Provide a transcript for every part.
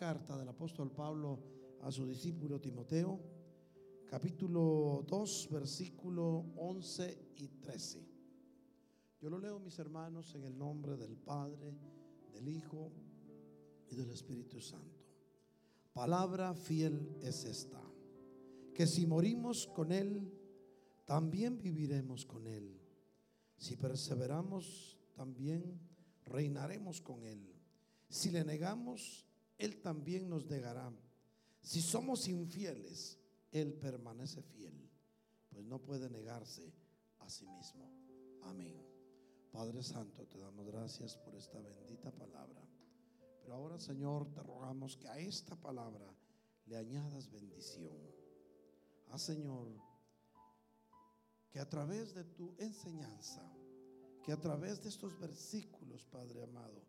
carta del apóstol Pablo a su discípulo Timoteo, capítulo 2, versículo 11 y 13. Yo lo leo, mis hermanos, en el nombre del Padre, del Hijo y del Espíritu Santo. Palabra fiel es esta, que si morimos con Él, también viviremos con Él. Si perseveramos, también reinaremos con Él. Si le negamos, Él también nos negará. Si somos infieles, Él permanece fiel, pues no puede negarse a sí mismo. Amén. Padre Santo, te damos gracias por esta bendita palabra. Pero ahora, Señor, te rogamos que a esta palabra le añadas bendición. Ah, Señor, que a través de tu enseñanza, que a través de estos versículos, Padre amado,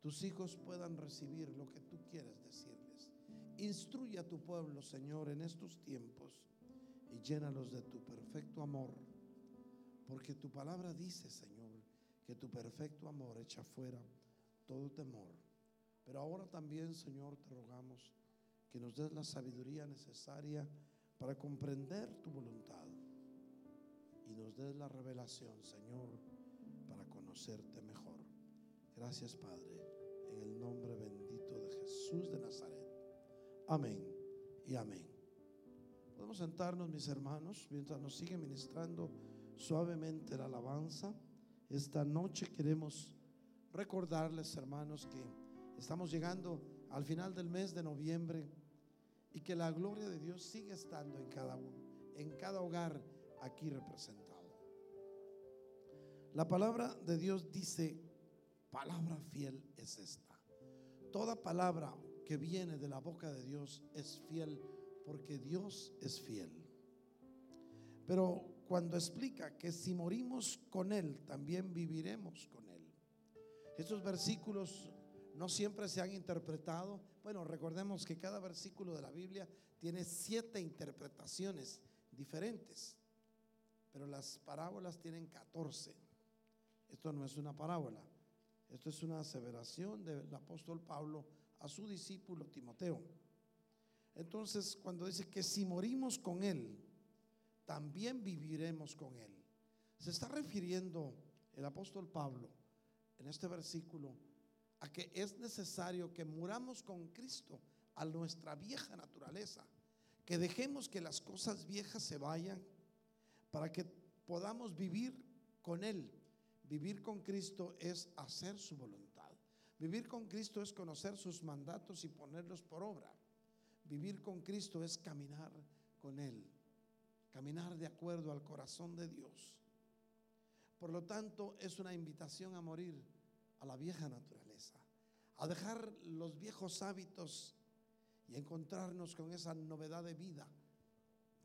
tus hijos puedan recibir lo que tú quieres decirles. Instruye a tu pueblo, Señor, en estos tiempos y llénalos de tu perfecto amor. Porque tu palabra dice, Señor, que tu perfecto amor echa fuera todo temor. Pero ahora también, Señor, te rogamos que nos des la sabiduría necesaria para comprender tu voluntad y nos des la revelación, Señor, para conocerte mejor. Gracias, Padre, De Nazaret. Amén y amén. Podemos sentarnos, mis hermanos, mientras nos sigue ministrando suavemente la alabanza. Esta noche queremos recordarles, hermanos, que estamos llegando al final del mes de noviembre y que la gloria de Dios sigue estando en cada uno, en cada hogar aquí representado. La palabra de Dios dice, palabra fiel es esta. Toda palabra que viene de la boca de Dios es fiel porque Dios es fiel. Pero cuando explica que si morimos con Él, también viviremos con Él. Estos versículos no siempre se han interpretado. Bueno, recordemos que cada versículo de la Biblia tiene siete interpretaciones diferentes, pero las parábolas tienen 14. Esto no es una parábola, esto es una aseveración del apóstol Pablo a su discípulo Timoteo. Entonces, cuando dice que si morimos con Él, también viviremos con Él. Se está refiriendo el apóstol Pablo en este versículo a que es necesario que muramos con Cristo a nuestra vieja naturaleza, que dejemos que las cosas viejas se vayan para que podamos vivir con Él. Vivir con Cristo es hacer su voluntad. Vivir con Cristo es conocer sus mandatos y ponerlos por obra. Vivir con Cristo es caminar con Él, caminar de acuerdo al corazón de Dios. Por lo tanto, es una invitación a morir a la vieja naturaleza, a dejar los viejos hábitos y encontrarnos con esa novedad de vida,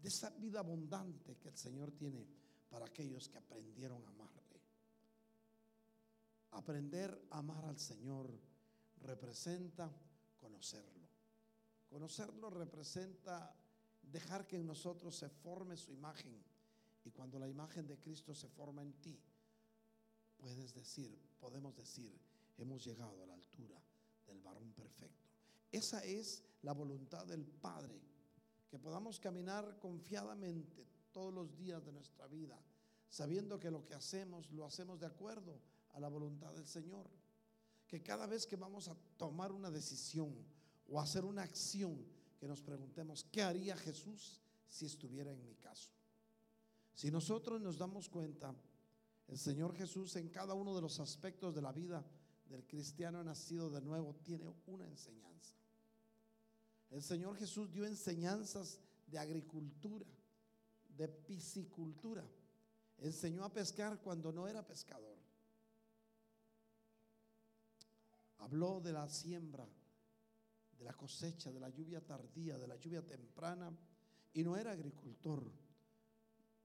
de esa vida abundante que el Señor tiene para aquellos que aprendieron a amarle. Aprender a amar al Señor representa conocerlo. Conocerlo representa dejar que en nosotros se forme su imagen. Y cuando la imagen de Cristo se forma en ti, puedes decir, podemos decir, hemos llegado a la altura del varón perfecto. Esa es la voluntad del Padre, que podamos caminar confiadamente todos los días de nuestra vida, sabiendo que lo que hacemos lo hacemos de acuerdo a la voluntad del Señor. Que cada vez que vamos a tomar una decisión o hacer una acción, que nos preguntemos, ¿qué haría Jesús si estuviera en mi caso? Si nosotros nos damos cuenta, el Señor Jesús en cada uno de los aspectos de la vida del cristiano nacido de nuevo tiene una enseñanza. El Señor Jesús dio enseñanzas de agricultura, de piscicultura. Enseñó a pescar cuando no era pescador. Habló de la siembra, de la cosecha, de la lluvia tardía, de la lluvia temprana, y no era agricultor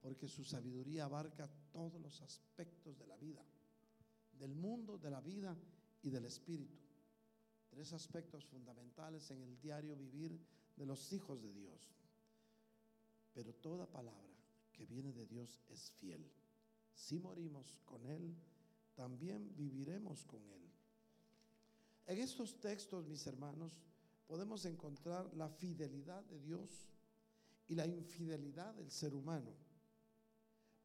porque su sabiduría abarca todos los aspectos de la vida, del mundo, de la vida y del espíritu. Tres aspectos fundamentales en el diario vivir de los hijos de Dios. Pero toda palabra que viene de Dios es fiel. Si morimos con Él, también viviremos con Él. En estos textos, mis hermanos, podemos encontrar la fidelidad de Dios y la infidelidad del ser humano.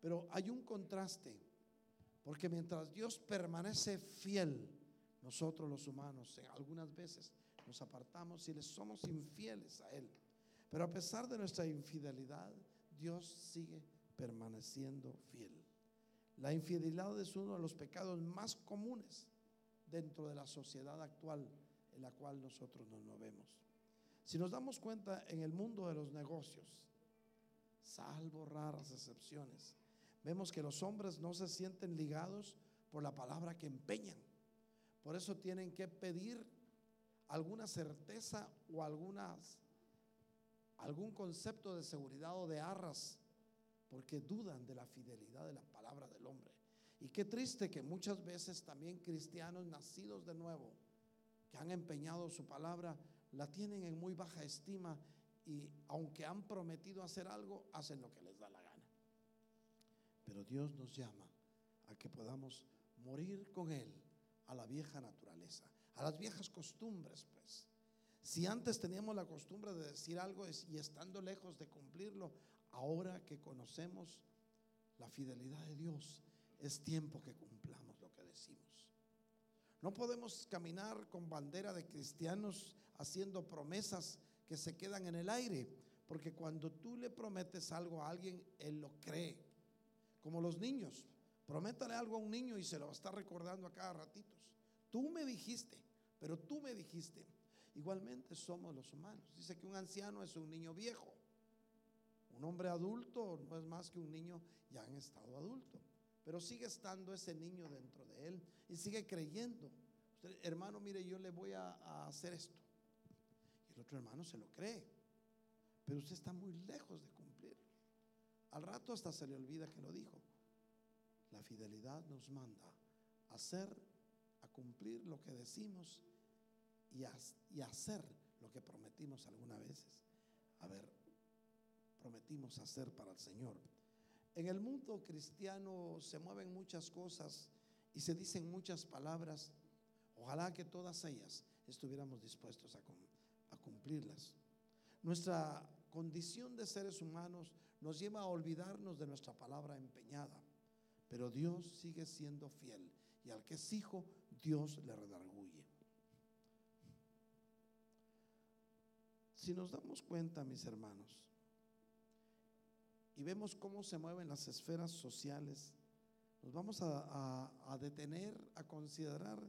Pero hay un contraste, porque mientras Dios permanece fiel, nosotros los humanos algunas veces nos apartamos y le somos infieles a Él. Pero a pesar de nuestra infidelidad, Dios sigue permaneciendo fiel. La infidelidad es uno de los pecados más comunes dentro de la sociedad actual en la cual nosotros nos movemos. Si nos damos cuenta en el mundo de los negocios, salvo raras excepciones, vemos que los hombres no se sienten ligados por la palabra que empeñan. Por eso tienen que pedir alguna certeza o algunas, algún concepto de seguridad o de arras, porque dudan de la fidelidad de la palabra del hombre. Y qué triste que muchas veces también cristianos nacidos de nuevo, que han empeñado su palabra, la tienen en muy baja estima y aunque han prometido hacer algo, hacen lo que les da la gana. Pero Dios nos llama a que podamos morir con Él a la vieja naturaleza, a las viejas costumbres, pues. Si antes teníamos la costumbre de decir algo y estando lejos de cumplirlo, ahora que conocemos la fidelidad de Dios, es tiempo que cumplamos lo que decimos. No podemos caminar con bandera de cristianos haciendo promesas que se quedan en el aire, porque cuando tú le prometes algo a alguien, él lo cree. Como los niños, prométale algo a un niño y se lo va a estar recordando a cada ratitos. Tú me dijiste, pero tú me dijiste. Igualmente somos los humanos. Dice que un anciano es un niño viejo. Un hombre adulto no es más que un niño ya en estado adulto. Pero sigue estando ese niño dentro de él y sigue creyendo. Hermano, mire, yo le voy a, hacer esto. Y el otro hermano se lo cree. Pero usted está muy lejos de cumplirlo. Al rato hasta se le olvida que lo dijo. La fidelidad nos manda hacer, a cumplir lo que decimos y, hacer lo que prometimos alguna vez. A ver, prometimos hacer para el Señor. En el mundo cristiano se mueven muchas cosas y se dicen muchas palabras. Ojalá que todas ellas estuviéramos dispuestos a, cumplirlas. Nuestra condición de seres humanos nos lleva a olvidarnos de nuestra palabra empeñada, pero Dios sigue siendo fiel y al que es hijo, Dios le redarguye. Si nos damos cuenta, mis hermanos, y vemos cómo se mueven las esferas sociales, nos vamos a, detener a considerar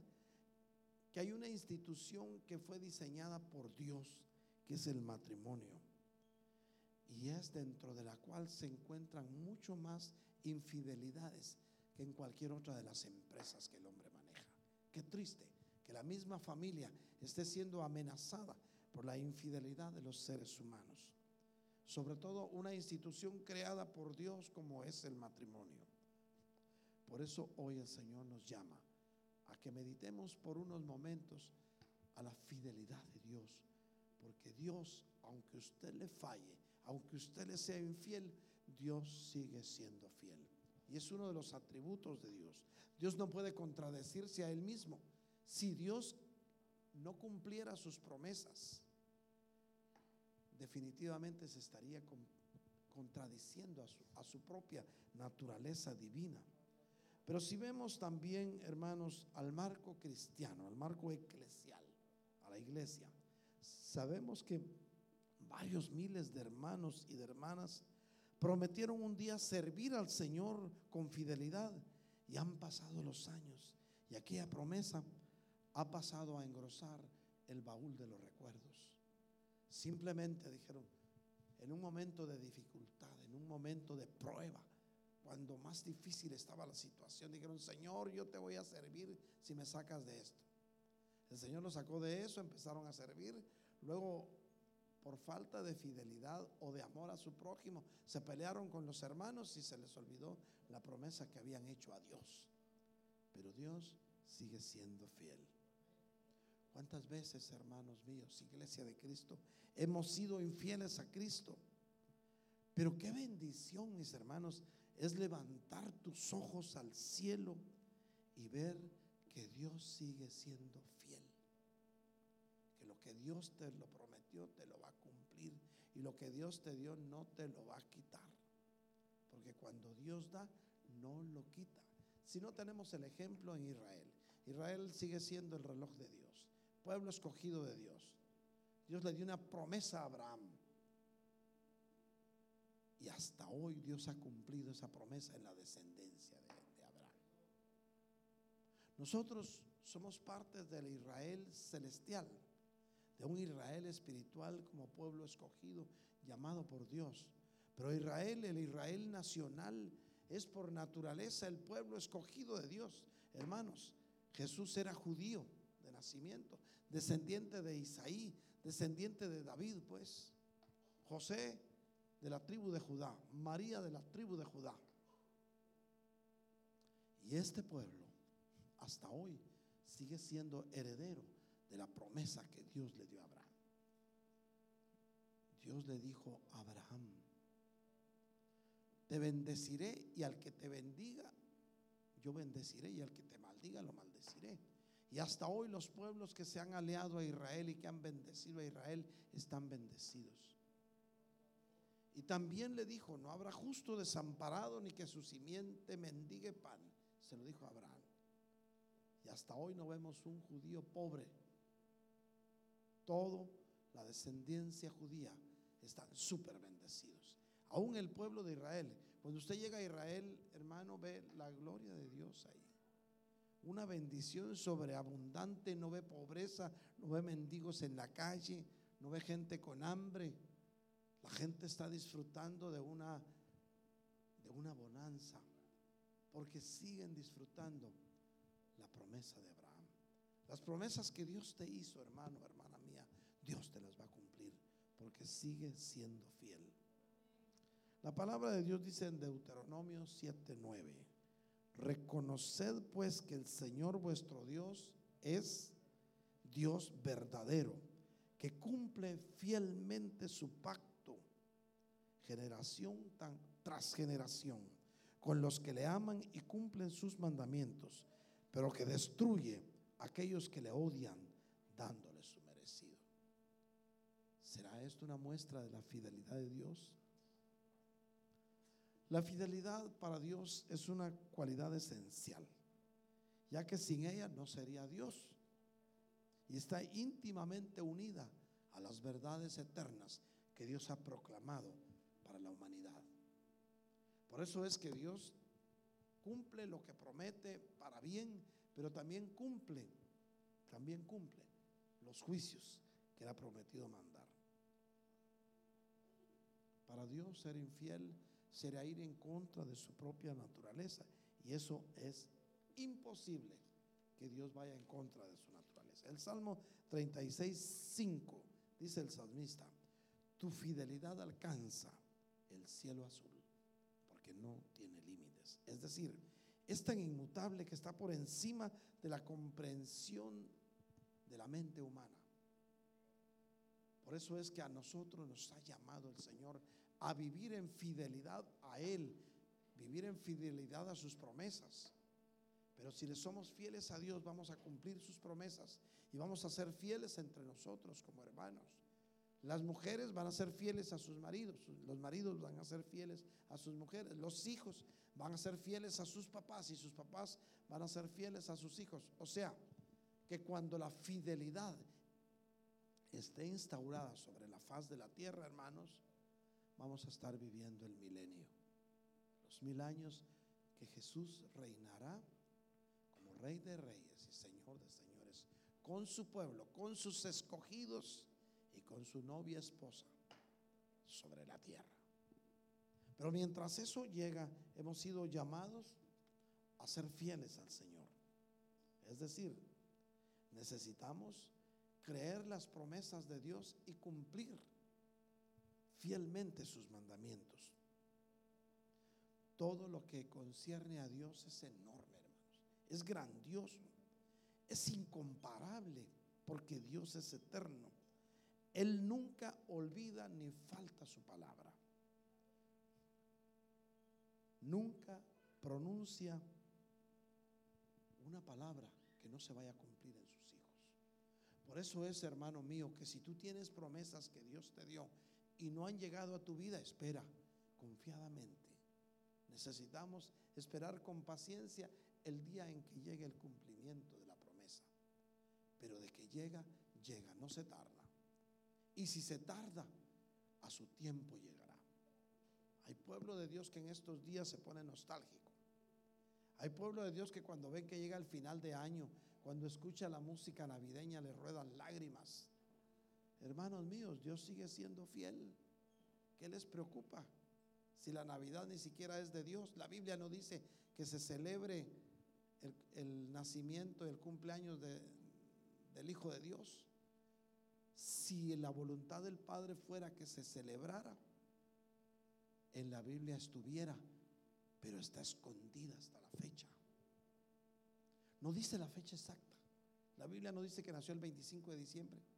que hay una institución que fue diseñada por Dios, que es el matrimonio. Y es dentro de la cual se encuentran mucho más infidelidades que en cualquier otra de las empresas que el hombre maneja. Qué triste que la misma familia esté siendo amenazada por la infidelidad de los seres humanos sobre todo una institución creada por Dios como es el matrimonio. Por eso hoy el Señor nos llama a que meditemos por unos momentos a la fidelidad de Dios, porque Dios, aunque usted le falle, aunque usted le sea infiel, Dios sigue siendo fiel. Y es uno de los atributos de Dios. Dios no puede contradecirse a él mismo. Si Dios no cumpliera sus promesas, definitivamente se estaría contradiciendo a su, a su propia naturaleza divina. Pero si vemos también, hermanos, al marco cristiano, al marco eclesial, a la iglesia, sabemos que varios miles de hermanos y de hermanas prometieron un día servir al Señor con fidelidad y han pasado los años y aquella promesa ha pasado a engrosar el baúl de los recuerdos. Simplemente dijeron, en un momento de dificultad, en un momento de prueba, cuando más difícil estaba la situación, dijeron, Señor, yo te voy a servir si me sacas de esto. El Señor los sacó de eso, empezaron a servir. Luego, por falta de fidelidad o de amor a su prójimo, se pelearon con los hermanos y se les olvidó la promesa que habían hecho a Dios. Pero Dios sigue siendo fiel. ¿Cuántas veces, hermanos míos, iglesia de Cristo, hemos sido infieles a Cristo? Pero qué bendición, mis hermanos, es levantar tus ojos al cielo y ver que Dios sigue siendo fiel. Que lo que Dios te lo prometió, te lo va a cumplir. Y lo que Dios te dio, no te lo va a quitar. Porque cuando Dios da, no lo quita. Si no tenemos el ejemplo en Israel. Israel sigue siendo el reloj de Dios, pueblo escogido de Dios. Dios le dio una promesa a Abraham. Y hasta hoy Dios ha cumplido esa promesa en la descendencia de, Abraham. Nosotros somos parte del Israel celestial, de un Israel espiritual como pueblo escogido, llamado por Dios. Pero Israel, el Israel nacional, es por naturaleza el pueblo escogido de Dios. Hermanos, Jesús era judío de nacimiento, descendiente de Isaí, descendiente de David, pues. José de la tribu de Judá, María de la tribu de Judá. Y este pueblo, hasta hoy, sigue siendo heredero de la promesa que Dios le dio a Abraham. Dios le dijo a Abraham, te bendeciré y al que te bendiga, yo bendeciré y al que te maldiga, lo maldeciré. Y hasta hoy los pueblos que se han aliado a Israel y que han bendecido a Israel están bendecidos. Y también le dijo, no habrá justo desamparado ni que su simiente mendigue pan. Se lo dijo a Abraham. Y hasta hoy no vemos un judío pobre. Todo la descendencia judía están súper bendecidos. Aún el pueblo de Israel. Cuando usted llega a Israel, hermano, ve la gloria de Dios ahí. Una bendición sobreabundante, no ve pobreza, no ve mendigos en la calle, no ve gente con hambre. La gente está disfrutando de una de una bonanza porque siguen disfrutando la promesa de Abraham. Las promesas que Dios te hizo, hermano, hermana mía, Dios te las va a cumplir porque sigue siendo fiel. La palabra de Dios dice en Deuteronomio 7:9, reconoced pues que el Señor vuestro Dios es Dios verdadero, que cumple fielmente su pacto, generación tras generación, con los que le aman y cumplen sus mandamientos, pero que destruye a aquellos que le odian, dándole su merecido. ¿Será esto una muestra de la fidelidad de Dios? La fidelidad para Dios es una cualidad esencial, ya que sin ella no sería Dios. Y está íntimamente unida a las verdades eternas que Dios ha proclamado para la humanidad. Por eso es que Dios cumple lo que promete para bien, pero también cumple, también cumple los juicios que le ha prometido mandar. Para Dios ser infiel será ir en contra de su propia naturaleza. Y eso es imposible que Dios vaya en contra de su naturaleza. El Salmo 36, 5 dice el salmista, tu fidelidad alcanza el cielo azul, porque no tiene límites. Es decir, es tan inmutable que está por encima de la comprensión de la mente humana. Por eso es que a nosotros nos ha llamado el Señor a vivir en fidelidad a Él, vivir en fidelidad a sus promesas. Pero si le somos fieles a Dios, vamos a cumplir sus promesas y vamos a ser fieles entre nosotros como hermanos. Las mujeres van a ser fieles a sus maridos, los maridos van a ser fieles a sus mujeres, los hijos van a ser fieles a sus papás y sus papás van a ser fieles a sus hijos. O sea, que cuando la fidelidad esté instaurada sobre la faz de la tierra, hermanos, vamos a estar viviendo el milenio. Los mil años que Jesús reinará como rey de reyes y señor de señores, con su pueblo, con sus escogidos y con su novia esposa sobre la tierra. Pero mientras eso llega, hemos sido llamados a ser fieles al Señor. Es decir, necesitamos creer las promesas de Dios y cumplir fielmente sus mandamientos. Todo lo que concierne a Dios es enorme, hermanos. Es grandioso. Es incomparable porque Dios es eterno. Él nunca olvida ni falta su palabra. Nunca pronuncia una palabra que no se vaya a cumplir en sus hijos. Por eso es, hermano mío, que si tú tienes promesas que Dios te dio y no han llegado a tu vida, espera confiadamente. Necesitamos esperar con paciencia el día en que llegue el cumplimiento de la promesa. Pero de que llega, llega, no se tarda. Y si se tarda, a su tiempo llegará. Hay pueblo de Dios que en estos días se pone nostálgico. Hay pueblo de Dios que cuando ven que llega el final de año, cuando escucha la música navideña, le ruedan lágrimas. Hermanos míos, Dios sigue siendo fiel. ¿Qué les preocupa? Si la Navidad ni siquiera es de Dios, la Biblia no dice que se celebre el, nacimiento, el cumpleaños del Hijo de Dios. Si la voluntad del Padre fuera que se celebrara, en la Biblia estuviera, pero está escondida hasta la fecha. No dice la fecha exacta. La Biblia no dice que nació el 25 de diciembre.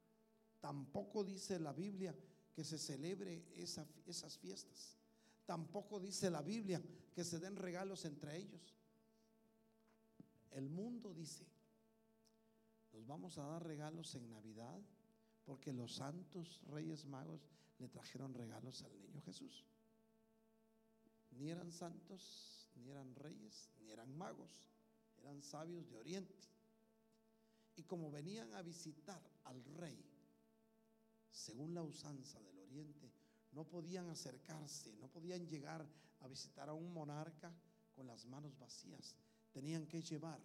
Tampoco dice la Biblia que se celebre esas fiestas. Tampoco dice la Biblia que se den regalos entre ellos. El mundo dice, nos vamos a dar regalos en Navidad porque los santos reyes magos le trajeron regalos al niño Jesús. Ni eran santos, ni eran reyes, ni eran magos, eran sabios de Oriente. Y como venían a visitar al rey, según la usanza del Oriente, no podían acercarse, no podían llegar a visitar a un monarca con las manos vacías. Tenían que llevar,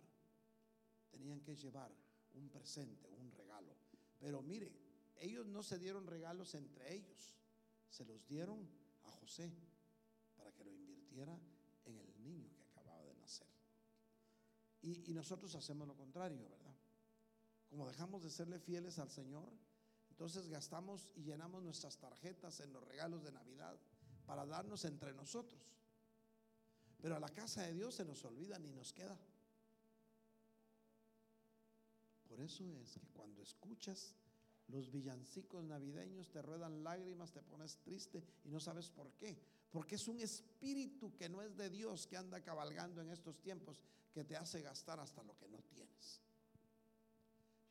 tenían que llevar un presente, un regalo. Pero mire, ellos no se dieron regalos entre ellos, se los dieron a José para que lo invirtiera en el niño que acababa de nacer. Y, y nosotros hacemos lo contrario, ¿verdad? Como dejamos de serle fieles al Señor, entonces gastamos y llenamos nuestras tarjetas en los regalos de Navidad para darnos entre nosotros. Pero a la casa de Dios se nos olvida ni nos queda. Por eso es que cuando escuchas los villancicos navideños te ruedan lágrimas, te pones triste y no sabes por qué. Porque es un espíritu que no es de Dios que anda cabalgando en estos tiempos que te hace gastar hasta lo que no tienes.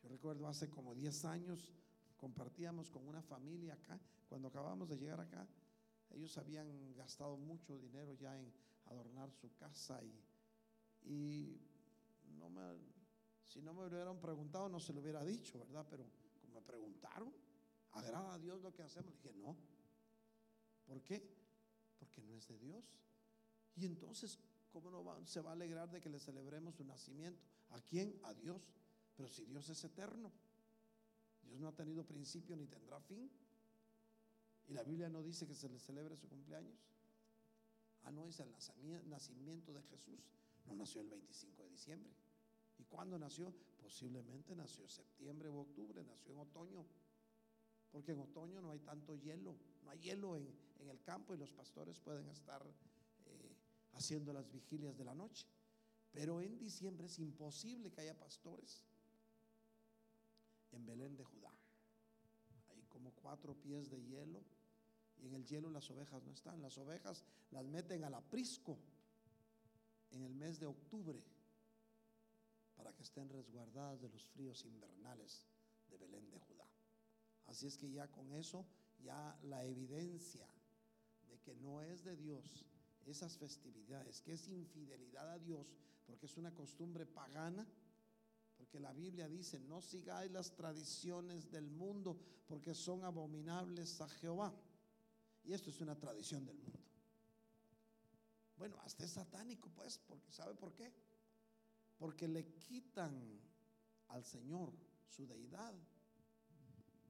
Yo recuerdo hace como 10 años compartíamos con una familia acá, cuando acabamos de llegar acá, ellos habían gastado mucho dinero ya en adornar su casa y, no me, si no me hubieran preguntado no se lo hubiera dicho, ¿verdad? Pero como me preguntaron, ¿agrada a Dios lo que hacemos? dije, no. ¿Por qué? Porque no es de Dios. Y entonces, ¿cómo no se va a alegrar de que le celebremos su nacimiento? ¿A quién? A Dios. Pero si Dios es eterno. Dios no ha tenido principio ni tendrá fin. Y la Biblia no dice que se le celebre su cumpleaños. Ah, no es el nacimiento de Jesús. No nació el 25 de diciembre. ¿Y cuándo nació? Posiblemente nació en septiembre o octubre, nació en otoño. Porque en otoño no hay tanto hielo, no hay hielo en, el campo y los pastores pueden estar eh, haciendo las vigilias de la noche. Pero en diciembre es imposible que haya pastores en Belén de Judá. Hay como cuatro pies de hielo y en el hielo las ovejas no están. Las ovejas las meten al aprisco en el mes de octubre para que estén resguardadas de los fríos invernales de Belén de Judá. Así es que ya con eso, ya la evidencia de que no es de Dios esas festividades, que es infidelidad a Dios, porque es una costumbre pagana, porque la Biblia dice, no sigáis las tradiciones del mundo porque son abominables a Jehová. Y esto es una tradición del mundo. Bueno, hasta es satánico pues, porque ¿sabe por qué? Porque le quitan al Señor su deidad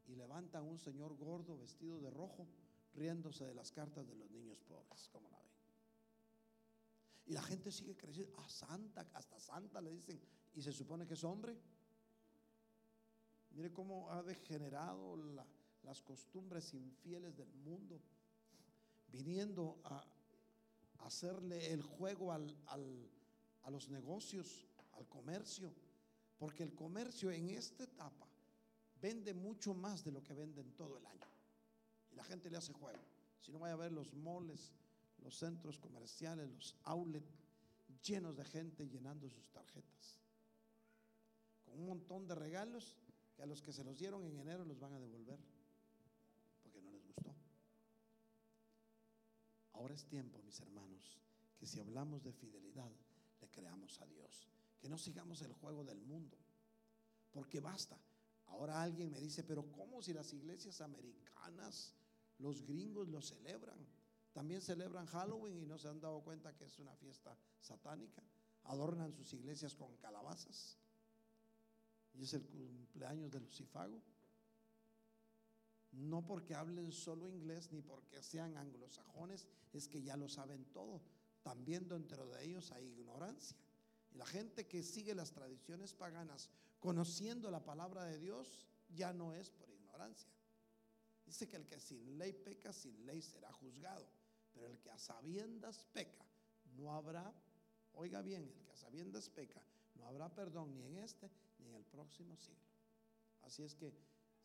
y levantan un Señor gordo vestido de rojo riéndose de las cartas de los niños pobres, como la ven. Y la gente sigue creciendo, a Santa, hasta Santa le dicen, y se supone que es hombre. Mire cómo ha degenerado las costumbres infieles del mundo, viniendo a, hacerle el juego al, a los negocios, al comercio, porque el comercio en esta etapa vende mucho más de lo que venden todo el año. Y la gente le hace juego. Si no vaya a ver los moles, los centros comerciales, los outlets llenos de gente llenando sus tarjetas un montón de regalos que a los que se los dieron en enero los van a devolver porque no les gustó. Ahora es tiempo, mis hermanos, que si hablamos de fidelidad, le creamos a Dios. Que no sigamos el juego del mundo. Porque basta. Ahora alguien me dice, pero ¿cómo si las iglesias americanas, los gringos lo celebran? También celebran Halloween y no se han dado cuenta que es una fiesta satánica. Adornan sus iglesias con calabazas. Y es el cumpleaños de Lucifago. No porque hablen solo inglés ni porque sean anglosajones, es que ya lo saben todo. También dentro de ellos hay ignorancia. Y la gente que sigue las tradiciones paganas, conociendo la palabra de Dios, ya no es por ignorancia. Dice que el que sin ley peca, sin ley será juzgado. Pero el que a sabiendas peca, no habrá, oiga bien, el que a sabiendas peca, no habrá perdón ni en este ni en el próximo siglo. Así es que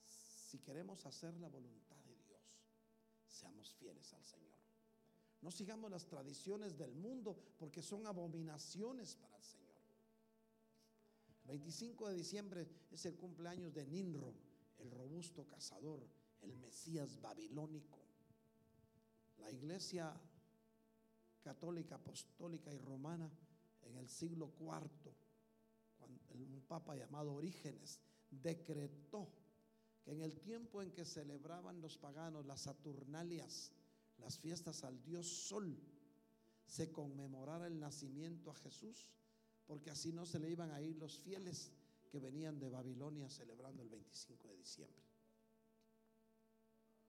si queremos hacer la voluntad de Dios, seamos fieles al Señor. No sigamos las tradiciones del mundo porque son abominaciones para el Señor. El 25 de diciembre es el cumpleaños de Ninro, el robusto cazador, el Mesías babilónico. La iglesia católica, apostólica y romana en el siglo IV, un papa llamado Orígenes decretó que en el tiempo en que celebraban los paganos las Saturnalias, las fiestas al dios Sol, se conmemorara el nacimiento a Jesús, porque así no se le iban a ir los fieles que venían de Babilonia celebrando el 25 de diciembre.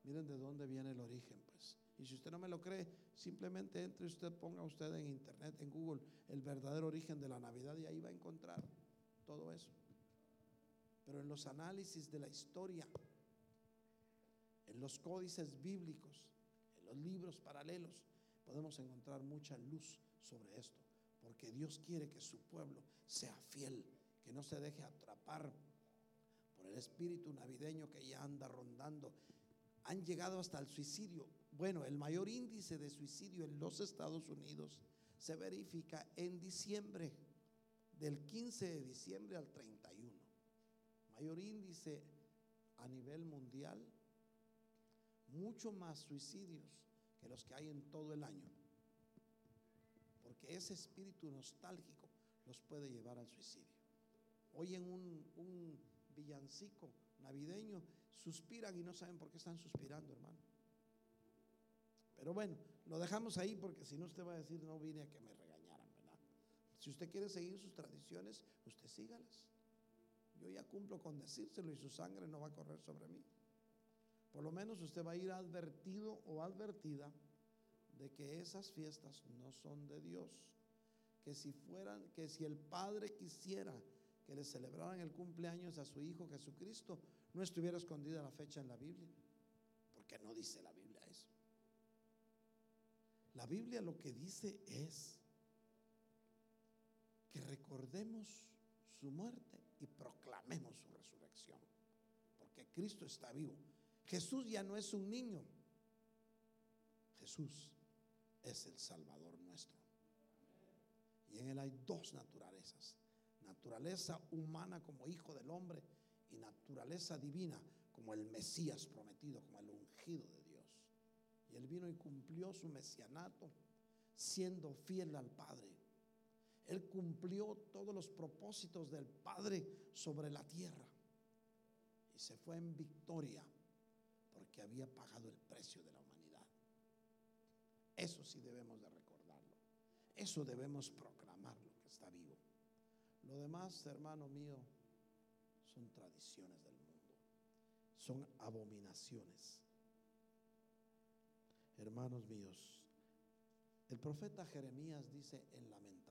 Miren de dónde viene el origen, pues. Y si usted no me lo cree, simplemente entre usted, ponga usted en internet, en Google, el verdadero origen de la Navidad y ahí va a encontrar todo eso. Pero en los análisis de la historia, en los códices bíblicos, en los libros paralelos, podemos encontrar mucha luz sobre esto. Porque Dios quiere que su pueblo sea fiel, que no se deje atrapar por el espíritu navideño que ya anda rondando. Han llegado hasta el suicidio. Bueno, el mayor índice de suicidio en los Estados Unidos se verifica en diciembre, del 15 de diciembre al 31 mayor índice a nivel mundial, mucho más suicidios que los que hay en todo el año. Porque ese espíritu nostálgico los puede llevar al suicidio. Oyen un, un villancico navideño, suspiran y no saben por qué están suspirando, hermano. Pero bueno, lo dejamos ahí porque si no usted va a decir, no vine a que me. Si usted quiere seguir sus tradiciones, usted sígalas. Yo ya cumplo con decírselo y su sangre no va a correr sobre mí. Por lo menos usted va a ir advertido o advertida de que esas fiestas no son de Dios. Que si fueran, que si el Padre quisiera que le celebraran el cumpleaños a su Hijo Jesucristo, no estuviera escondida la fecha en la Biblia. Porque no dice la Biblia eso. La Biblia lo que dice es recordemos su muerte y proclamemos su resurrección. Porque Cristo está vivo. Jesús ya no es un niño. Jesús es el Salvador nuestro. Y en Él hay dos naturalezas. Naturaleza humana como hijo del hombre y naturaleza divina como el Mesías prometido, como el ungido de Dios. Y Él vino y cumplió su mesianato siendo fiel al Padre él cumplió todos los propósitos del Padre sobre la tierra. Y se fue en victoria porque había pagado el precio de la humanidad. Eso sí debemos de recordarlo. Eso debemos proclamarlo, que está vivo. Lo demás, hermano mío, son tradiciones del mundo. Son abominaciones. Hermanos míos, el profeta Jeremías dice en Lamentaciones,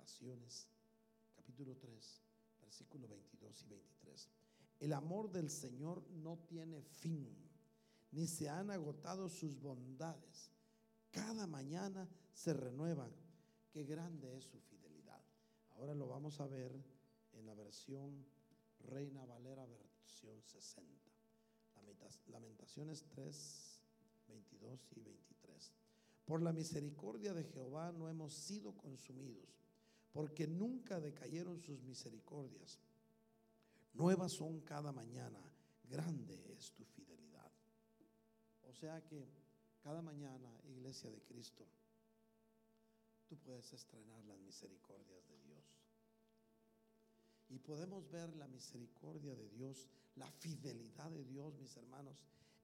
capítulo 3, versículos 22 y 23, el amor del Señor no tiene fin, ni se han agotado sus bondades. Cada mañana se renuevan. Qué grande es su fidelidad. Ahora lo vamos a ver en la versión Reina Valera, versión 60. Lamentaciones 3, 22 y 23. Por la misericordia de Jehová no hemos sido consumidos, porque nunca decayeron sus misericordias. Nuevas son cada mañana. grande es tu fidelidad. O sea que cada mañana, iglesia de Cristo, tú puedes estrenar las misericordias de Dios. Y podemos ver la misericordia de Dios, la fidelidad de Dios, mis hermanos,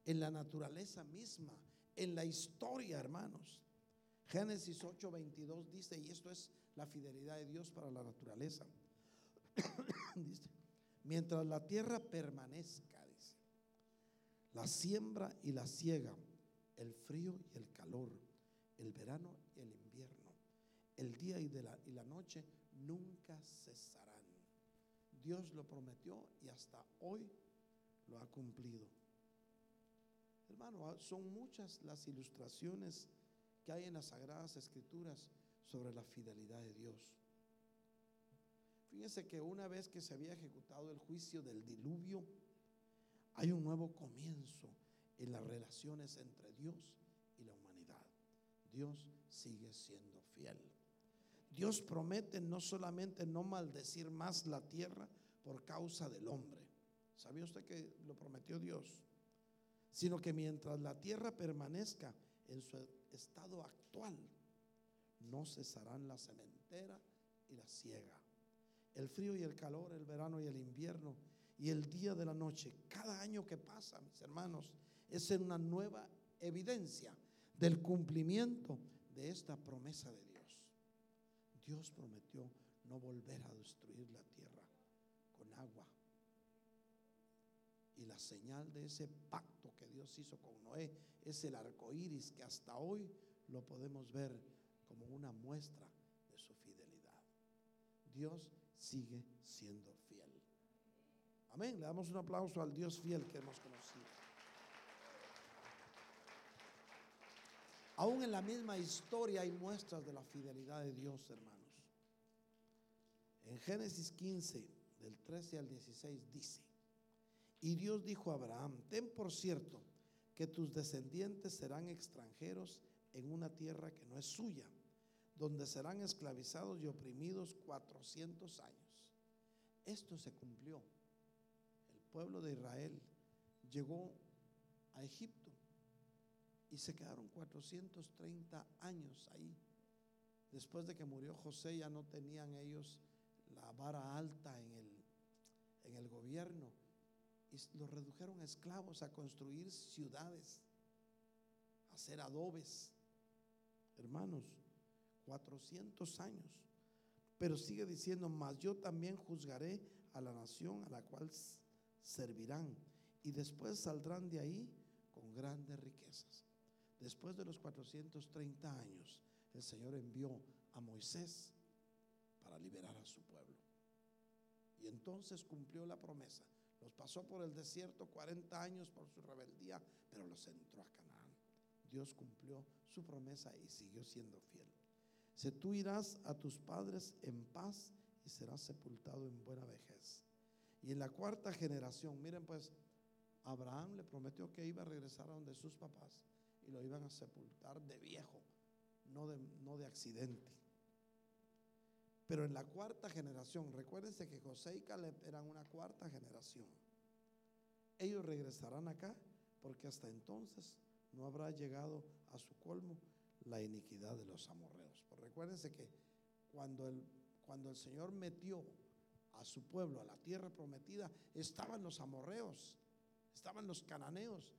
en la naturaleza misma, en la historia, hermanos. Génesis 8:22 dice, y esto es la fidelidad de Dios para la naturaleza. dice, mientras la tierra permanezca, dice, la siembra y la siega, el frío y el calor, el verano y el invierno, el día y, de la, y la noche nunca cesarán. Dios lo prometió y hasta hoy lo ha cumplido. Hermano, son muchas las ilustraciones que hay en las Sagradas Escrituras sobre la fidelidad de Dios. Fíjense que una vez que se había ejecutado el juicio del diluvio, hay un nuevo comienzo en las relaciones entre Dios y la humanidad. Dios sigue siendo fiel. Dios promete no solamente no maldecir más la tierra por causa del hombre. ¿Sabía usted que lo prometió Dios? Sino que mientras la tierra permanezca en su estado actual, no cesarán la cementera y la siega. El frío y el calor, el verano y el invierno y el día de la noche, cada año que pasa, mis hermanos, es una nueva evidencia del cumplimiento de esta promesa de Dios. Dios prometió no volver a destruir la tierra con agua. Y la señal de ese pacto que Dios hizo con Noé es el arco iris que hasta hoy lo podemos ver como una muestra de su fidelidad. Dios sigue siendo fiel. Amén. Le damos un aplauso al Dios fiel que hemos conocido. Aún en la misma historia hay muestras de la fidelidad de Dios, hermanos. En Génesis 15, del 13 al 16, dice, y Dios dijo a Abraham, ten por cierto que tus descendientes serán extranjeros en una tierra que no es suya, donde serán esclavizados y oprimidos 400 años. Esto se cumplió. El pueblo de Israel llegó a Egipto y se quedaron 430 años ahí. Después de que murió José ya no tenían ellos la vara alta en el, en el gobierno y los redujeron esclavos a construir ciudades, a hacer adobes. Hermanos, 400 años. Pero sigue diciendo, mas yo también juzgaré a la nación a la cual servirán y después saldrán de ahí con grandes riquezas. Después de los 430 años, el Señor envió a Moisés para liberar a su pueblo. Y entonces cumplió la promesa. Los pasó por el desierto 40 años por su rebeldía, pero los entró a Canaán. Dios cumplió su promesa y siguió siendo fiel. Si tú irás a tus padres en paz y serás sepultado en buena vejez. Y en la cuarta generación, miren pues, Abraham le prometió que iba a regresar a donde sus papás y lo iban a sepultar de viejo, no de, no de accidente. Pero en la cuarta generación, recuérdense que José y Caleb eran una cuarta generación. Ellos regresarán acá porque hasta entonces no habrá llegado a su colmo la iniquidad de los amorreos. Pues recuérdense que cuando el, cuando el Señor metió a su pueblo a la tierra prometida, estaban los amorreos, estaban los cananeos,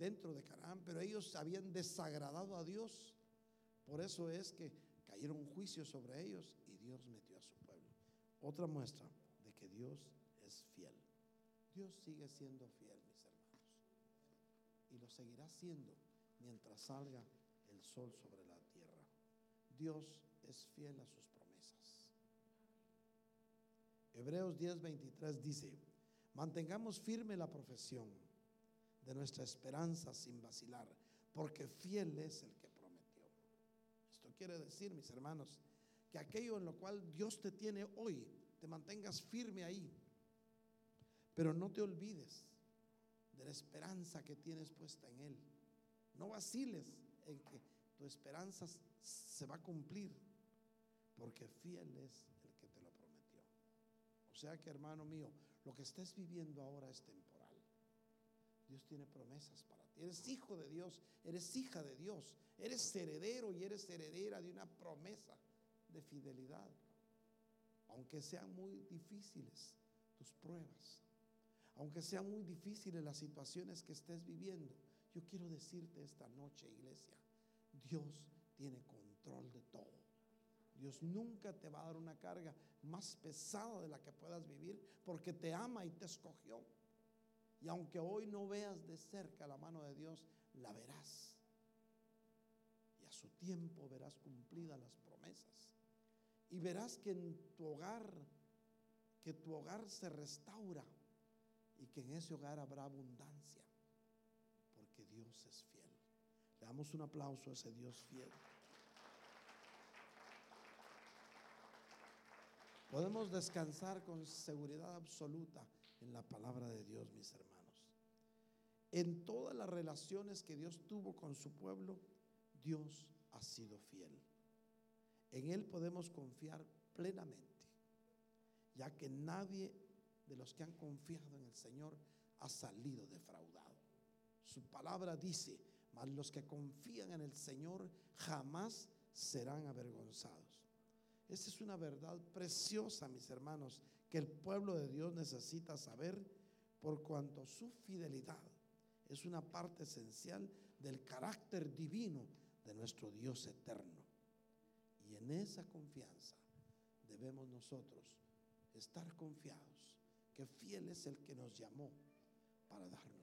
dentro de Canaán, pero ellos habían desagradado a Dios. Por eso es que cayeron un juicio sobre ellos y Dios metió a su pueblo. Otra muestra de que Dios es fiel. Dios sigue siendo fiel, mis hermanos. Y lo seguirá siendo mientras salga sol sobre la tierra. Dios es fiel a sus promesas. Hebreos 10:23 dice, mantengamos firme la profesión de nuestra esperanza sin vacilar, porque fiel es el que prometió. Esto quiere decir, mis hermanos, que aquello en lo cual Dios te tiene hoy, te mantengas firme ahí, pero no te olvides de la esperanza que tienes puesta en Él. No vaciles en que tu esperanza se va a cumplir, porque fiel es el que te lo prometió. O sea que, hermano mío, lo que estés viviendo ahora es temporal Dios tiene promesas para ti. Eres hijo de Dios, eres hija de Dios, eres heredero y eres heredera de una promesa de fidelidad. Aunque sean muy difíciles tus pruebas, aunque sean muy difíciles las situaciones que estés viviendo, yo quiero decirte esta noche, iglesia, Dios tiene control de todo. Dios nunca te va a dar una carga más pesada de la que puedas vivir porque te ama y te escogió. Y aunque hoy no veas de cerca la mano de Dios, la verás. Y a su tiempo verás cumplidas las promesas. Y verás que en tu hogar, que tu hogar se restaura y que en ese hogar habrá abundancia. Porque Dios es damos un aplauso a ese Dios fiel. Podemos descansar con seguridad absoluta en la palabra de Dios, mis hermanos. En todas las relaciones que Dios tuvo con su pueblo, Dios ha sido fiel. En Él podemos confiar plenamente, ya que nadie de los que han confiado en el Señor ha salido defraudado. Su palabra dice, mas los que confían en el Señor jamás serán avergonzados. Esta es una verdad preciosa, mis hermanos, que el pueblo de Dios necesita saber por cuanto su fidelidad es una parte esencial del carácter divino de nuestro Dios eterno. Y en esa confianza debemos nosotros estar confiados que fiel es el que nos llamó para darnos.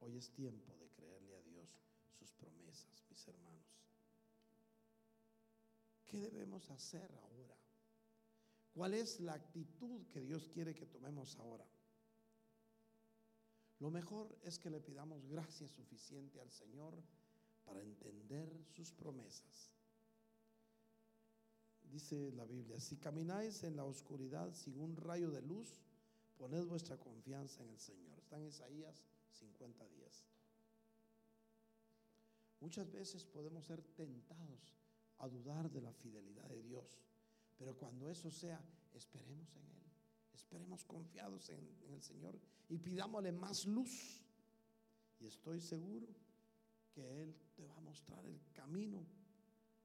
Hoy es tiempo de creerle a Dios sus promesas, mis hermanos. ¿Qué debemos hacer ahora? ¿Cuál es la actitud que Dios quiere que tomemos ahora? Lo mejor es que le pidamos gracia suficiente al Señor para entender sus promesas. Dice la Biblia, si camináis en la oscuridad sin un rayo de luz, poned vuestra confianza en el Señor. Está en Isaías 50 días. Muchas veces podemos ser tentados a dudar de la fidelidad de Dios. Pero cuando eso sea, esperemos en Él. Esperemos confiados en, el Señor y pidámosle más luz. Y estoy seguro que Él te va a mostrar el camino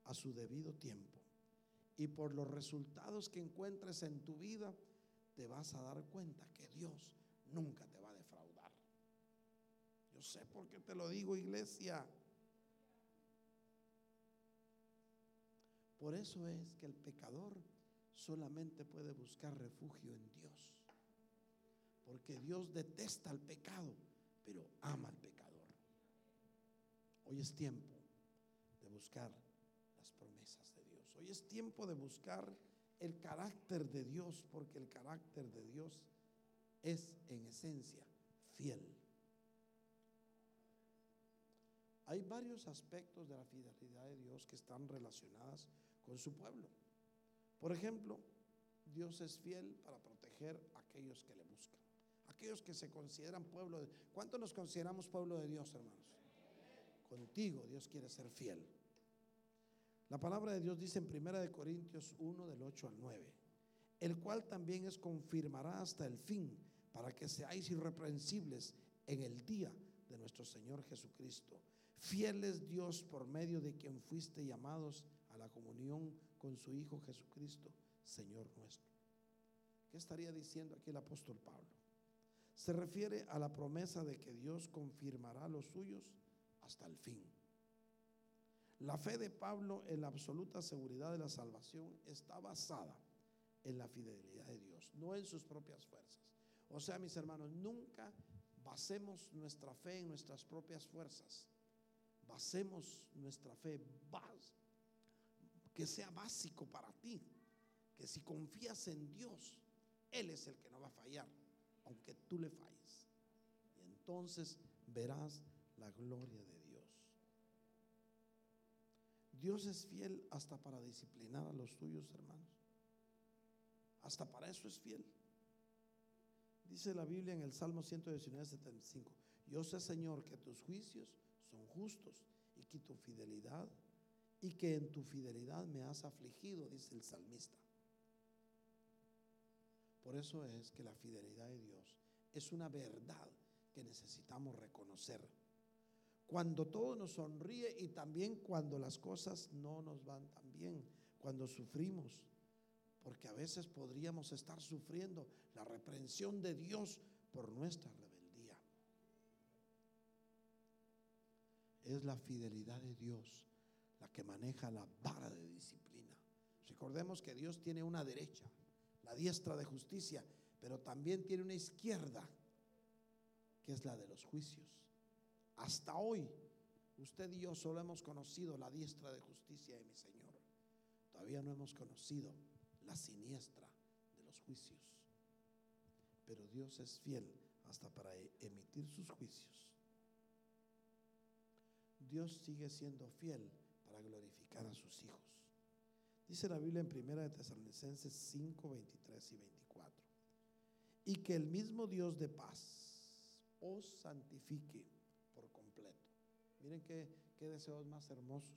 a su debido tiempo. Y por los resultados que encuentres en tu vida, te vas a dar cuenta que Dios nunca te va sé por qué te lo digo, iglesia. Por eso es que el pecador solamente puede buscar refugio en Dios. Porque Dios detesta al pecado, pero ama al pecador. Hoy es tiempo de buscar las promesas de Dios. Hoy es tiempo de buscar el carácter de Dios, porque el carácter de Dios es en esencia fiel. Hay varios aspectos de la fidelidad de Dios que están relacionadas con su pueblo. Por ejemplo, Dios es fiel para proteger a aquellos que le buscan, aquellos que se consideran pueblo de... ¿Cuánto nos consideramos pueblo de Dios, hermanos? Contigo Dios quiere ser fiel. La palabra de Dios dice en 1 de Corintios 1 del 8 al 9, el cual también es confirmará hasta el fin para que seáis irreprensibles en el día de nuestro Señor Jesucristo. Fiel es Dios por medio de quien fuiste llamados a la comunión con su Hijo Jesucristo, Señor nuestro. ¿Qué estaría diciendo aquí el apóstol Pablo? Se refiere a la promesa de que Dios confirmará los suyos hasta el fin. La fe de Pablo en la absoluta seguridad de la salvación está basada en la fidelidad de Dios, no en sus propias fuerzas. O sea, mis hermanos, nunca basemos nuestra fe en nuestras propias fuerzas. Basemos nuestra fe que sea básico para ti, que si confías en Dios, Él es el que no va a fallar, aunque tú le falles. Y entonces verás la gloria de Dios. Dios es fiel hasta para disciplinar a los suyos, hermanos. Hasta para eso es fiel. Dice la Biblia en el Salmo 119, 75. Yo sé, Señor, que tus juicios justos y que tu fidelidad y que en tu fidelidad me has afligido, dice el salmista. Por eso es que la fidelidad de Dios es una verdad que necesitamos reconocer. Cuando todo nos sonríe y también cuando las cosas no nos van tan bien, cuando sufrimos, porque a veces podríamos estar sufriendo la reprensión de Dios por nuestra Es la fidelidad de Dios la que maneja la vara de disciplina. Recordemos que Dios tiene una derecha, la diestra de justicia, pero también tiene una izquierda, que es la de los juicios. Hasta hoy, usted y yo solo hemos conocido la diestra de justicia de mi Señor. Todavía no hemos conocido la siniestra de los juicios. Pero Dios es fiel hasta para emitir sus juicios. Dios sigue siendo fiel para glorificar a sus hijos. Dice la Biblia en 1 de Tesalonicenses 5, 23 y 24. Y que el mismo Dios de paz os santifique por completo. Miren qué, qué deseos más hermosos.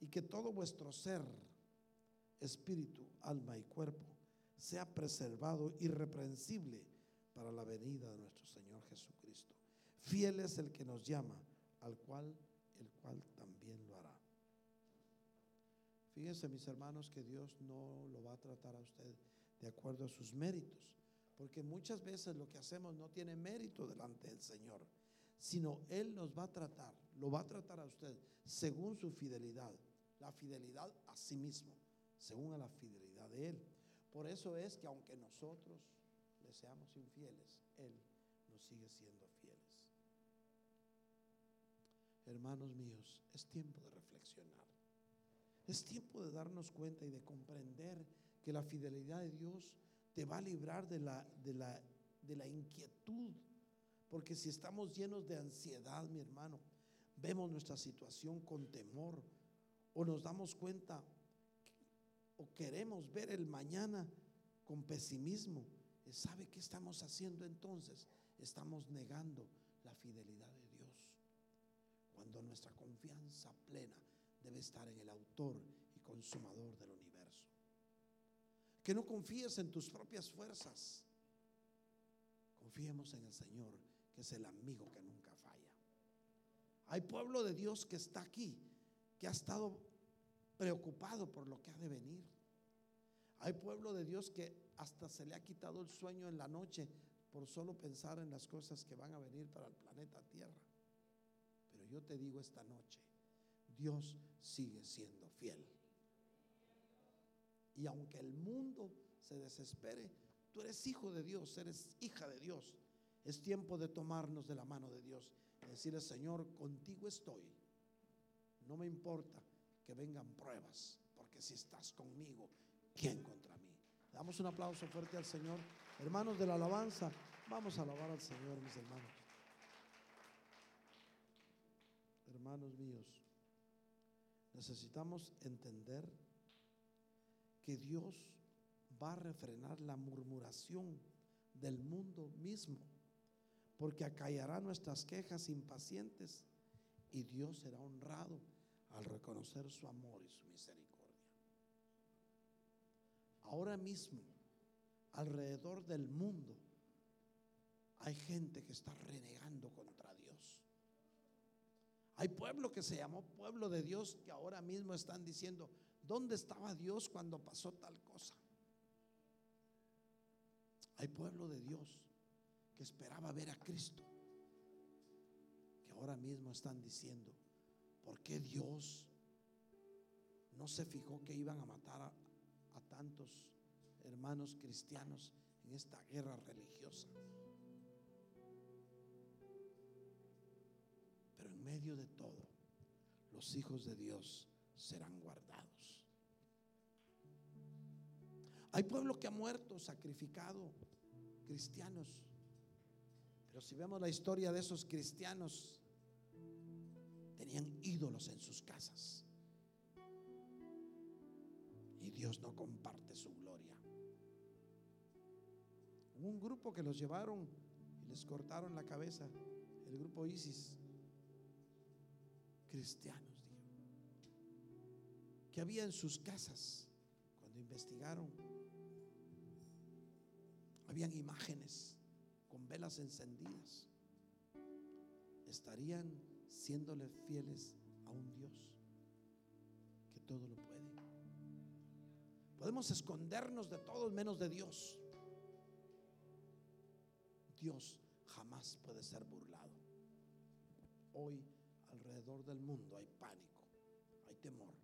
Y que todo vuestro ser espíritu, alma y cuerpo, sea preservado irreprensible para la venida de nuestro Señor Jesucristo. Fiel es el que nos llama, al cual el cual también lo hará. Fíjense, mis hermanos, que Dios no lo va a tratar a usted de acuerdo a sus méritos, porque muchas veces lo que hacemos no tiene mérito delante del Señor, sino Él nos va a tratar, lo va a tratar a usted según su fidelidad, la fidelidad a sí mismo según a la fidelidad de Él. Por eso es que aunque nosotros le seamos infieles, Él nos sigue siendo fieles. Hermanos míos, es tiempo de reflexionar. Es tiempo de darnos cuenta y de comprender que la fidelidad de Dios te va a librar de la, de la, de la inquietud. Porque si estamos llenos de ansiedad, mi hermano, vemos nuestra situación con temor o nos damos cuenta o queremos ver el mañana con pesimismo, ¿sabe qué estamos haciendo entonces? Estamos negando la fidelidad. Nuestra confianza plena debe estar en el autor y consumador del universo. Que no confíes en tus propias fuerzas. Confiemos en el Señor, que es el amigo que nunca falla. Hay pueblo de Dios que está aquí, que ha estado preocupado por lo que ha de venir. Hay pueblo de Dios que hasta se le ha quitado el sueño en la noche por solo pensar en las cosas que van a venir para el planeta Tierra. Yo te digo esta noche, Dios sigue siendo fiel. Y aunque el mundo se desespere, tú eres hijo de Dios, eres hija de Dios. Es tiempo de tomarnos de la mano de Dios y decirle, Señor, contigo estoy. No me importa que vengan pruebas, porque si estás conmigo, ¿quién contra mí? Damos un aplauso fuerte al Señor. Hermanos de la alabanza, vamos a alabar al Señor, mis hermanos. Hermanos míos, necesitamos entender que Dios va a refrenar la murmuración del mundo mismo, porque acallará nuestras quejas impacientes y Dios será honrado al reconocer su amor y su misericordia. Ahora mismo, alrededor del mundo, hay gente que está renegando contra Dios. Hay pueblo que se llamó pueblo de Dios que ahora mismo están diciendo, ¿dónde estaba Dios cuando pasó tal cosa? Hay pueblo de Dios que esperaba ver a Cristo, que ahora mismo están diciendo, ¿Por qué Dios no se fijó que iban a matar a, tantos hermanos cristianos en esta guerra religiosa? Medio de todo, los hijos de Dios serán guardados. Hay pueblo que ha muerto, sacrificado, cristianos. Pero si vemos la historia de esos cristianos, tenían ídolos en sus casas. Y Dios no comparte su gloria. Hubo un grupo que los llevaron y les cortaron la cabeza, el grupo ISIS, cristianos, que había en sus casas cuando investigaron. Habían imágenes con velas encendidas, estarían siéndole fieles a un Dios que todo lo puede. Podemos escondernos de todos menos de Dios. Dios jamás puede ser burlado. Hoy alrededor del mundo hay pánico, hay temor.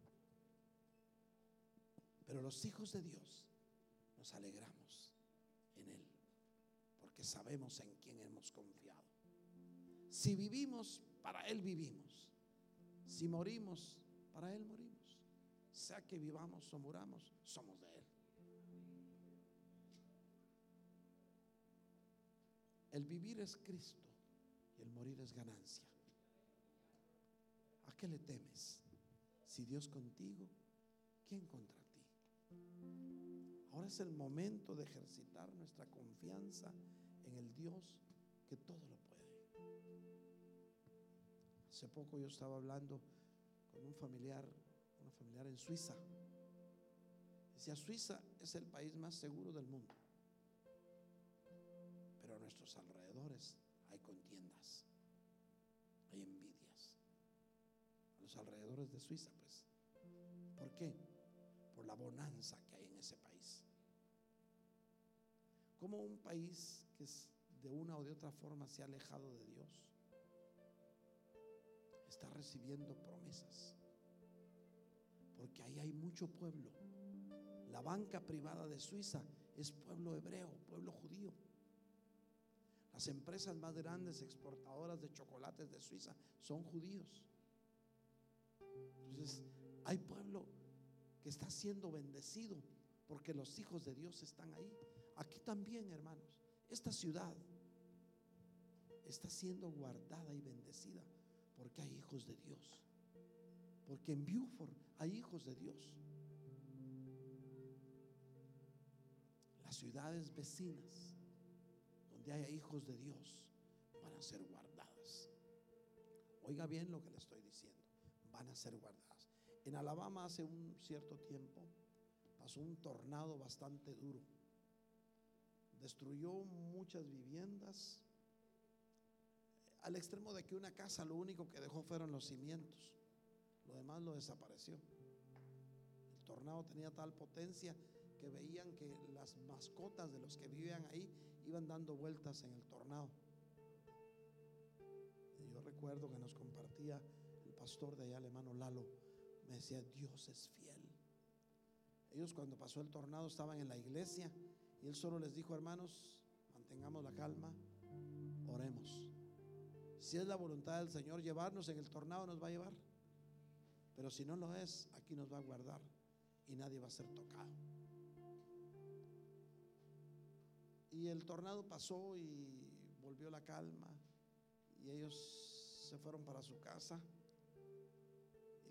Pero los hijos de Dios nos alegramos en Él, porque sabemos en quién hemos confiado. Si vivimos, para Él vivimos. Si morimos, para Él morimos. Sea que vivamos o muramos, somos de Él. El vivir es Cristo y el morir es ganancia. ¿A qué le temes? Si Dios contigo, ¿quién contra ti? Ahora es el momento de ejercitar nuestra confianza en el Dios que todo lo puede. Hace poco yo estaba hablando con un familiar, una familiar en Suiza. Decía, Suiza es el país más seguro del mundo. Pero a nuestros alrededores hay contiendas, hay envidias. Los alrededores de Suiza, pues. ¿Por qué? Por la bonanza que hay en ese país. Como un país que de una o de otra forma se ha alejado de Dios está recibiendo promesas. Porque ahí hay mucho pueblo. La banca privada de Suiza es pueblo hebreo, pueblo judío. Las empresas más grandes exportadoras de chocolates de Suiza son judíos. Entonces, hay pueblo que está siendo bendecido porque los hijos de Dios están ahí. Aquí también, hermanos, esta ciudad está siendo guardada y bendecida porque hay hijos de Dios. Porque en Buford hay hijos de Dios. Las ciudades vecinas donde haya hijos de Dios van a ser guardadas. Oiga bien lo que le estoy diciendo. Van a ser guardadas. En Alabama hace un cierto tiempo pasó un tornado bastante duro. Destruyó muchas viviendas al extremo de que una casa lo único que dejó fueron los cimientos. Lo demás lo desapareció. El tornado tenía tal potencia que veían que las mascotas de los que vivían ahí iban dando vueltas en el tornado. Yo recuerdo que nos compartía pastor de allá, el hermano Lalo, me decía, Dios es fiel. Ellos cuando pasó el tornado estaban en la iglesia y él solo les dijo, hermanos, mantengamos la calma, oremos. Si es la voluntad del Señor llevarnos en el tornado, nos va a llevar. Pero si no lo es, aquí nos va a guardar y nadie va a ser tocado. Y el tornado pasó y volvió la calma y ellos se fueron para su casa.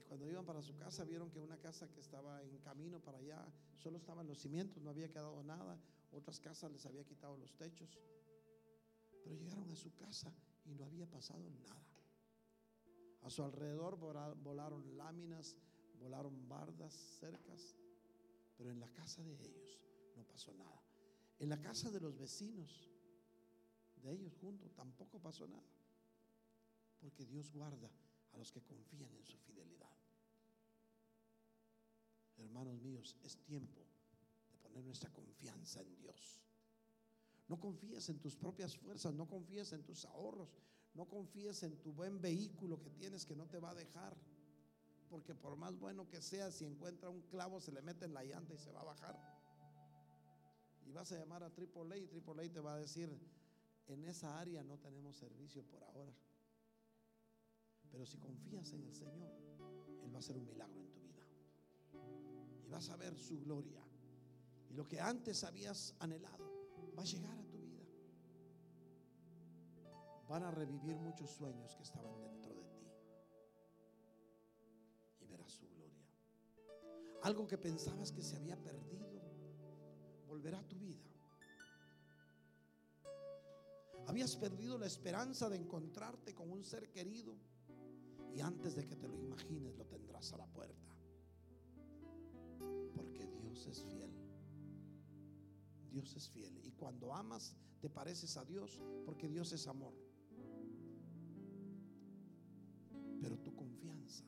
Cuando iban para su casa vieron que una casa que estaba en camino para allá, solo estaban los cimientos, no había quedado nada. Otras casas les había quitado los techos. Pero llegaron a su casa y no había pasado nada. A su alrededor volaron láminas, volaron bardas, cercas, pero en la casa de ellos no pasó nada. En la casa de los vecinos de ellos juntos tampoco pasó nada. Porque Dios guarda a los que confían en su fidelidad. Hermanos míos, es tiempo de poner nuestra confianza en Dios. No confíes en tus propias fuerzas, no confíes en tus ahorros, no confíes en tu buen vehículo que tienes que no te va a dejar. Porque por más bueno que sea, si encuentra un clavo se le mete en la llanta y se va a bajar. Y vas a llamar a AAA y AAA te va a decir, en esa área no tenemos servicio por ahora. Pero si confías en el Señor, Él va a hacer un milagro en tu vida. Vas a ver su gloria. Y lo que antes habías anhelado va a llegar a tu vida. Van a revivir muchos sueños que estaban dentro de ti. Y verás su gloria. Algo que pensabas que se había perdido, volverá a tu vida. Habías perdido la esperanza de encontrarte con un ser querido y antes de que te lo imagines lo tendrás a la puerta. Dios es fiel Dios es fiel. Y cuando amas, te pareces a Dios porque Dios es amor. Pero tu confianza,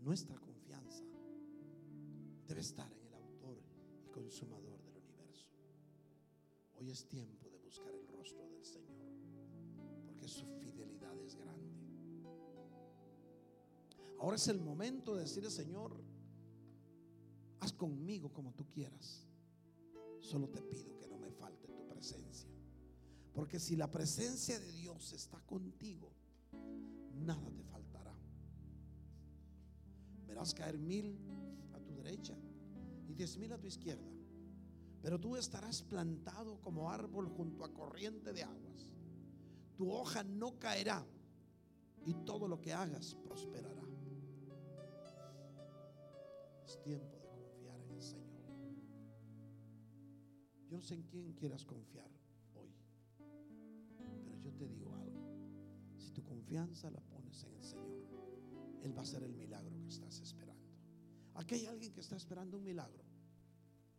nuestra confianza, debe estar en el autor y consumador del universo. Hoy es tiempo de buscar el rostro del Señor, porque su fidelidad es grande. Ahora es el momento de decirle, Señor, haz conmigo como tú quieras. Solo te pido que no me falte tu presencia. Porque si la presencia de Dios está contigo, nada te faltará. Verás caer mil a tu derecha y diez mil a tu izquierda. Pero tú estarás plantado como árbol junto a corriente de aguas. Tu hoja no caerá y todo lo que hagas prosperará. Es tiempo Yo no sé en quién quieras confiar hoy, pero yo te digo algo. Si tu confianza la pones en el Señor, Él va a hacer el milagro que estás esperando. Aquí hay alguien que está esperando un milagro.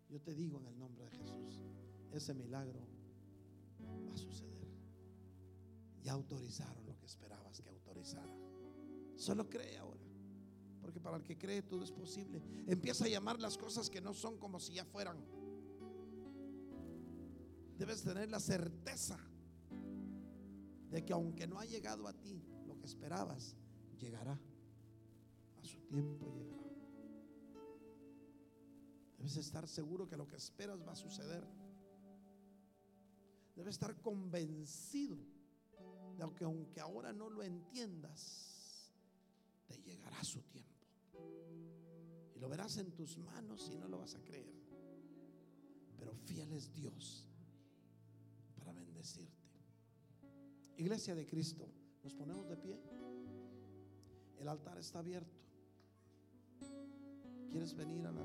Yo te digo en el nombre de Jesús, ese milagro va a suceder. Ya autorizaron lo que esperabas que autorizara. Solo cree ahora. Porque para el que cree todo es posible. Empieza a llamar las cosas que no son como si ya fueran. Debes tener la certeza de que aunque no ha llegado a ti lo que esperabas, llegará. A su tiempo llegará. Debes estar seguro que lo que esperas va a suceder. Debes estar convencido de que aunque ahora no lo entiendas, te llegará su tiempo. Y lo verás en tus manos y no lo vas a creer. Pero fiel es Dios para bendecirte. Iglesia de Cristo, nos ponemos de pie. El altar está abierto. ¿Quieres venir al altar?